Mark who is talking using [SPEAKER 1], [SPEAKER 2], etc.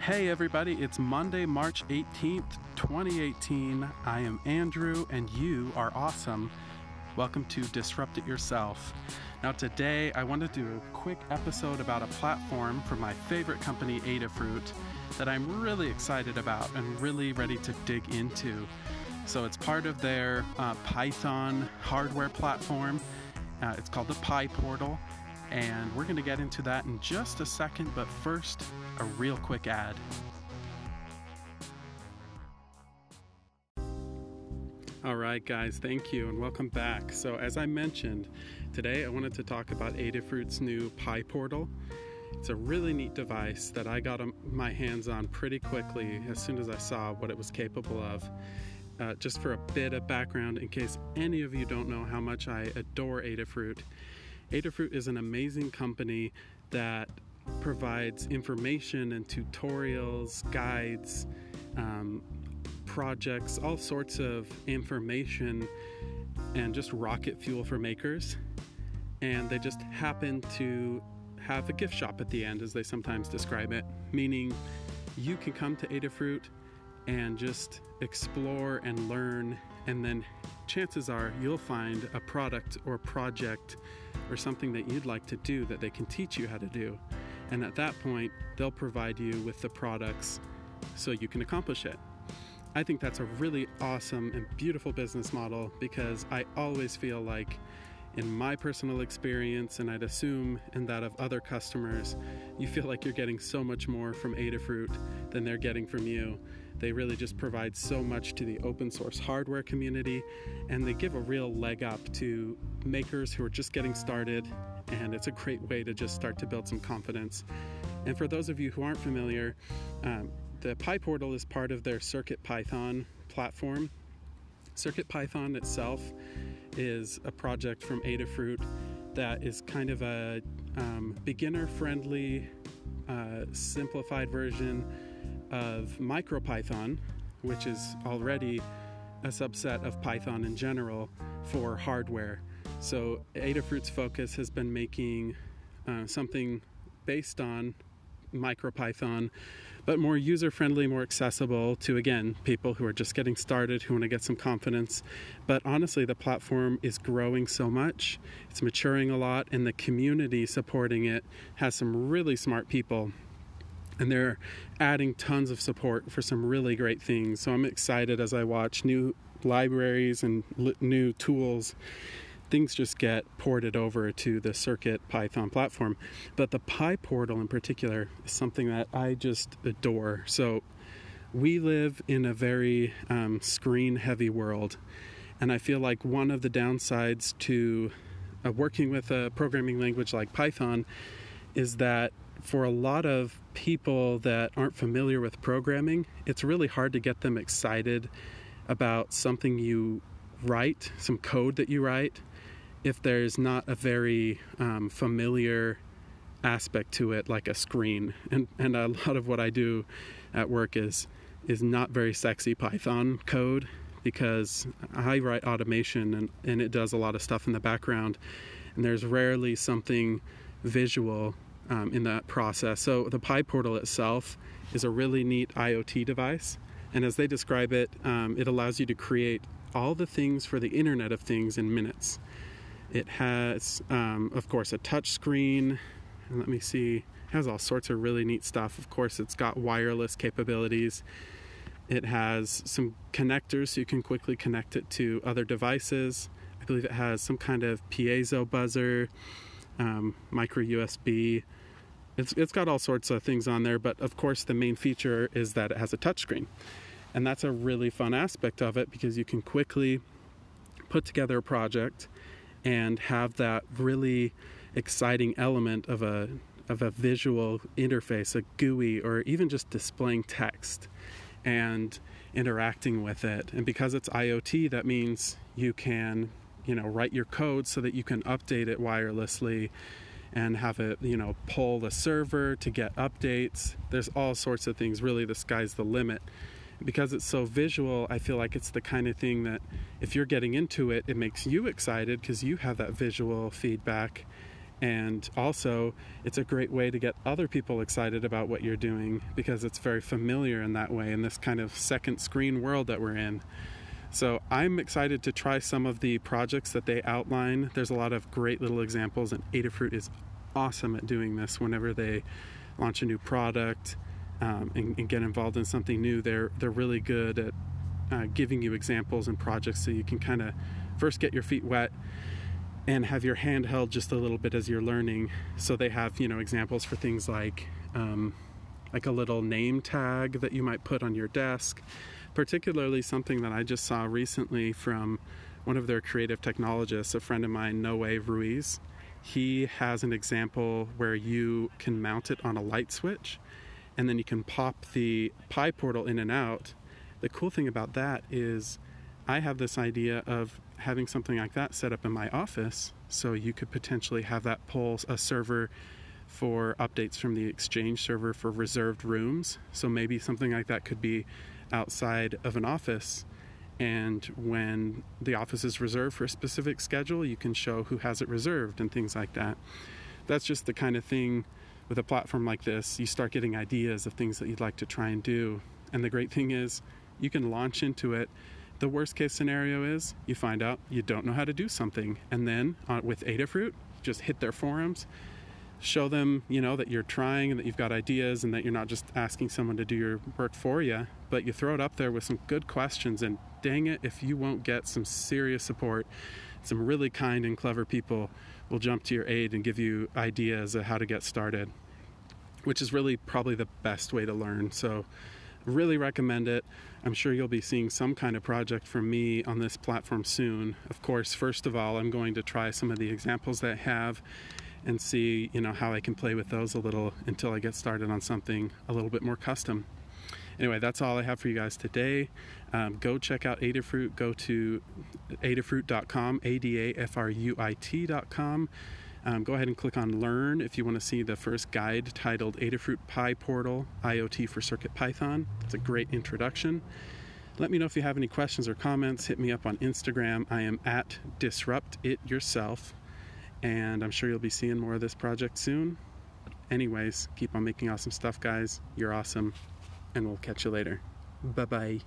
[SPEAKER 1] Hey everybody, it's Monday, March 18th, 2018. I am Andrew and you are awesome. Welcome to Disrupt It Yourself. Now, today I want to do a quick episode about a platform from my favorite company, Adafruit, that I'm really excited about and really ready to dig into. So, it's part of their uh, Python hardware platform. Uh, it's called the PyPortal, and we're going to get into that in just a second. But first, a real quick ad. All right, guys, thank you and welcome back. So, as I mentioned, today I wanted to talk about Adafruit's new PyPortal. It's a really neat device that I got my hands on pretty quickly as soon as I saw what it was capable of. Uh, just for a bit of background, in case any of you don't know how much I adore Adafruit, Adafruit is an amazing company that provides information and tutorials, guides, um, projects, all sorts of information, and just rocket fuel for makers. And they just happen to have a gift shop at the end, as they sometimes describe it, meaning you can come to Adafruit and just explore and learn, and then chances are you'll find a product or project or something that you'd like to do that they can teach you how to do. And at that point, they'll provide you with the products so you can accomplish it. I think that's a really awesome and beautiful business model because I always feel like, in my personal experience, and I'd assume in that of other customers, you feel like you're getting so much more from Adafruit than they're getting from you. They really just provide so much to the open source hardware community and they give a real leg up to makers who are just getting started. And it's a great way to just start to build some confidence. And for those of you who aren't familiar, um, the PyPortal is part of their Circuit Python platform. Circuit Python itself is a project from Adafruit that is kind of a um, beginner friendly, uh, simplified version of MicroPython, which is already a subset of Python in general for hardware. So Adafruit's focus has been making uh, something based on MicroPython, but more user friendly, more accessible to, again, people who are just getting started, who want to get some confidence. But honestly, the platform is growing so much, it's maturing a lot, and the community supporting it has some really smart people and they're adding tons of support for some really great things. So I'm excited as I watch new libraries and new tools. Things just get ported over to the Circuit Python platform. But the PyPortal in particular is something that I just adore. So we live in a very um, screen heavy world. And I feel like one of the downsides to uh, working with a programming language like Python is that for a lot of people that aren't familiar with programming, it's really hard to get them excited about something you write, some code that you write, if there's not a very um, familiar aspect to it, like a screen. And and a lot of what I do at work is is not very sexy Python code because I write automation and, and it does a lot of stuff in the background, and there's rarely something visual um, in that process. So the PyPortal itself is a really neat IoT device, and as they describe it, um, it allows you to create all the things for the Internet of Things in minutes. It has, um, of course, a touch screen. Let me see. It has all sorts of really neat stuff. Of course, it's got wireless capabilities. It has some connectors so you can quickly connect it to other devices. I believe it has some kind of piezo buzzer, um, micro USB, it's, it's got all sorts of things on there, but of course, the main feature is that it has a touchscreen. And that's a really fun aspect of it because you can quickly put together a project and have that really exciting element of a of a visual interface, a GUI, or even just displaying text and interacting with it. And because it's IoT, that means you can, you know, write your code so that you can update it wirelessly and have it, you know, pull the server to get updates. There's all sorts of things. Really, the sky's the limit. Because it's so visual, I feel like it's the kind of thing that if you're getting into it, it makes you excited because you have that visual feedback. And also, it's a great way to get other people excited about what you're doing because it's very familiar in that way in this kind of second screen world that we're in. So I'm excited to try some of the projects that they outline. There's a lot of great little examples, and Adafruit is awesome at doing this whenever they launch a new product um, and, and, get involved in something new. They're, they're really good at uh, giving you examples and projects so you can kind of first get your feet wet and have your hand held just a little bit as you're learning. So they have, you know, examples for things like um, like a little name tag that you might put on your desk. Particularly something that I just saw recently from one of their creative technologists, a friend of mine, Noe Ruiz. He has an example where you can mount it on a light switch and then you can pop the PyPortal in and out. The cool thing about that is I have this idea of having something like that set up in my office so you could potentially have that pull a server for updates from the exchange server for reserved rooms so maybe something like that could be outside of an office. And when the office is reserved for a specific schedule you can show who has it reserved and things like that. That's just the kind of thing with a platform like this you start getting ideas of things that you'd like to try and do. And the great thing is you can launch into it. The worst case scenario is you find out you don't know how to do something, and then uh, with Adafruit, just hit their forums, show them, you know, that you're trying and that you've got ideas and that you're not just asking someone to do your work for you, but you throw it up there with some good questions and dang it if you won't get some serious support, some really kind and clever people will jump to your aid and give you ideas of how to get started, which is really probably the best way to learn. So Really recommend it. I'm sure you'll be seeing some kind of project from me on this platform soon. Of course, first of all, I'm going to try some of the examples that have and see, you know, how I can play with those a little until I get started on something a little bit more custom. Anyway, that's all I have for you guys today. Um, go check out Adafruit. Go to adafruit.com, A D A F R U I T.com. Um, go ahead and click on Learn if you want to see the first guide titled Adafruit PyPortal IoT for Circuit Python. It's a great introduction. Let me know if you have any questions or comments. Hit me up on Instagram. I am at Disrupt It Yourself, and I'm sure you'll be seeing more of this project soon. Anyways, keep on making awesome stuff, guys. You're awesome, and we'll catch you later. Bye bye.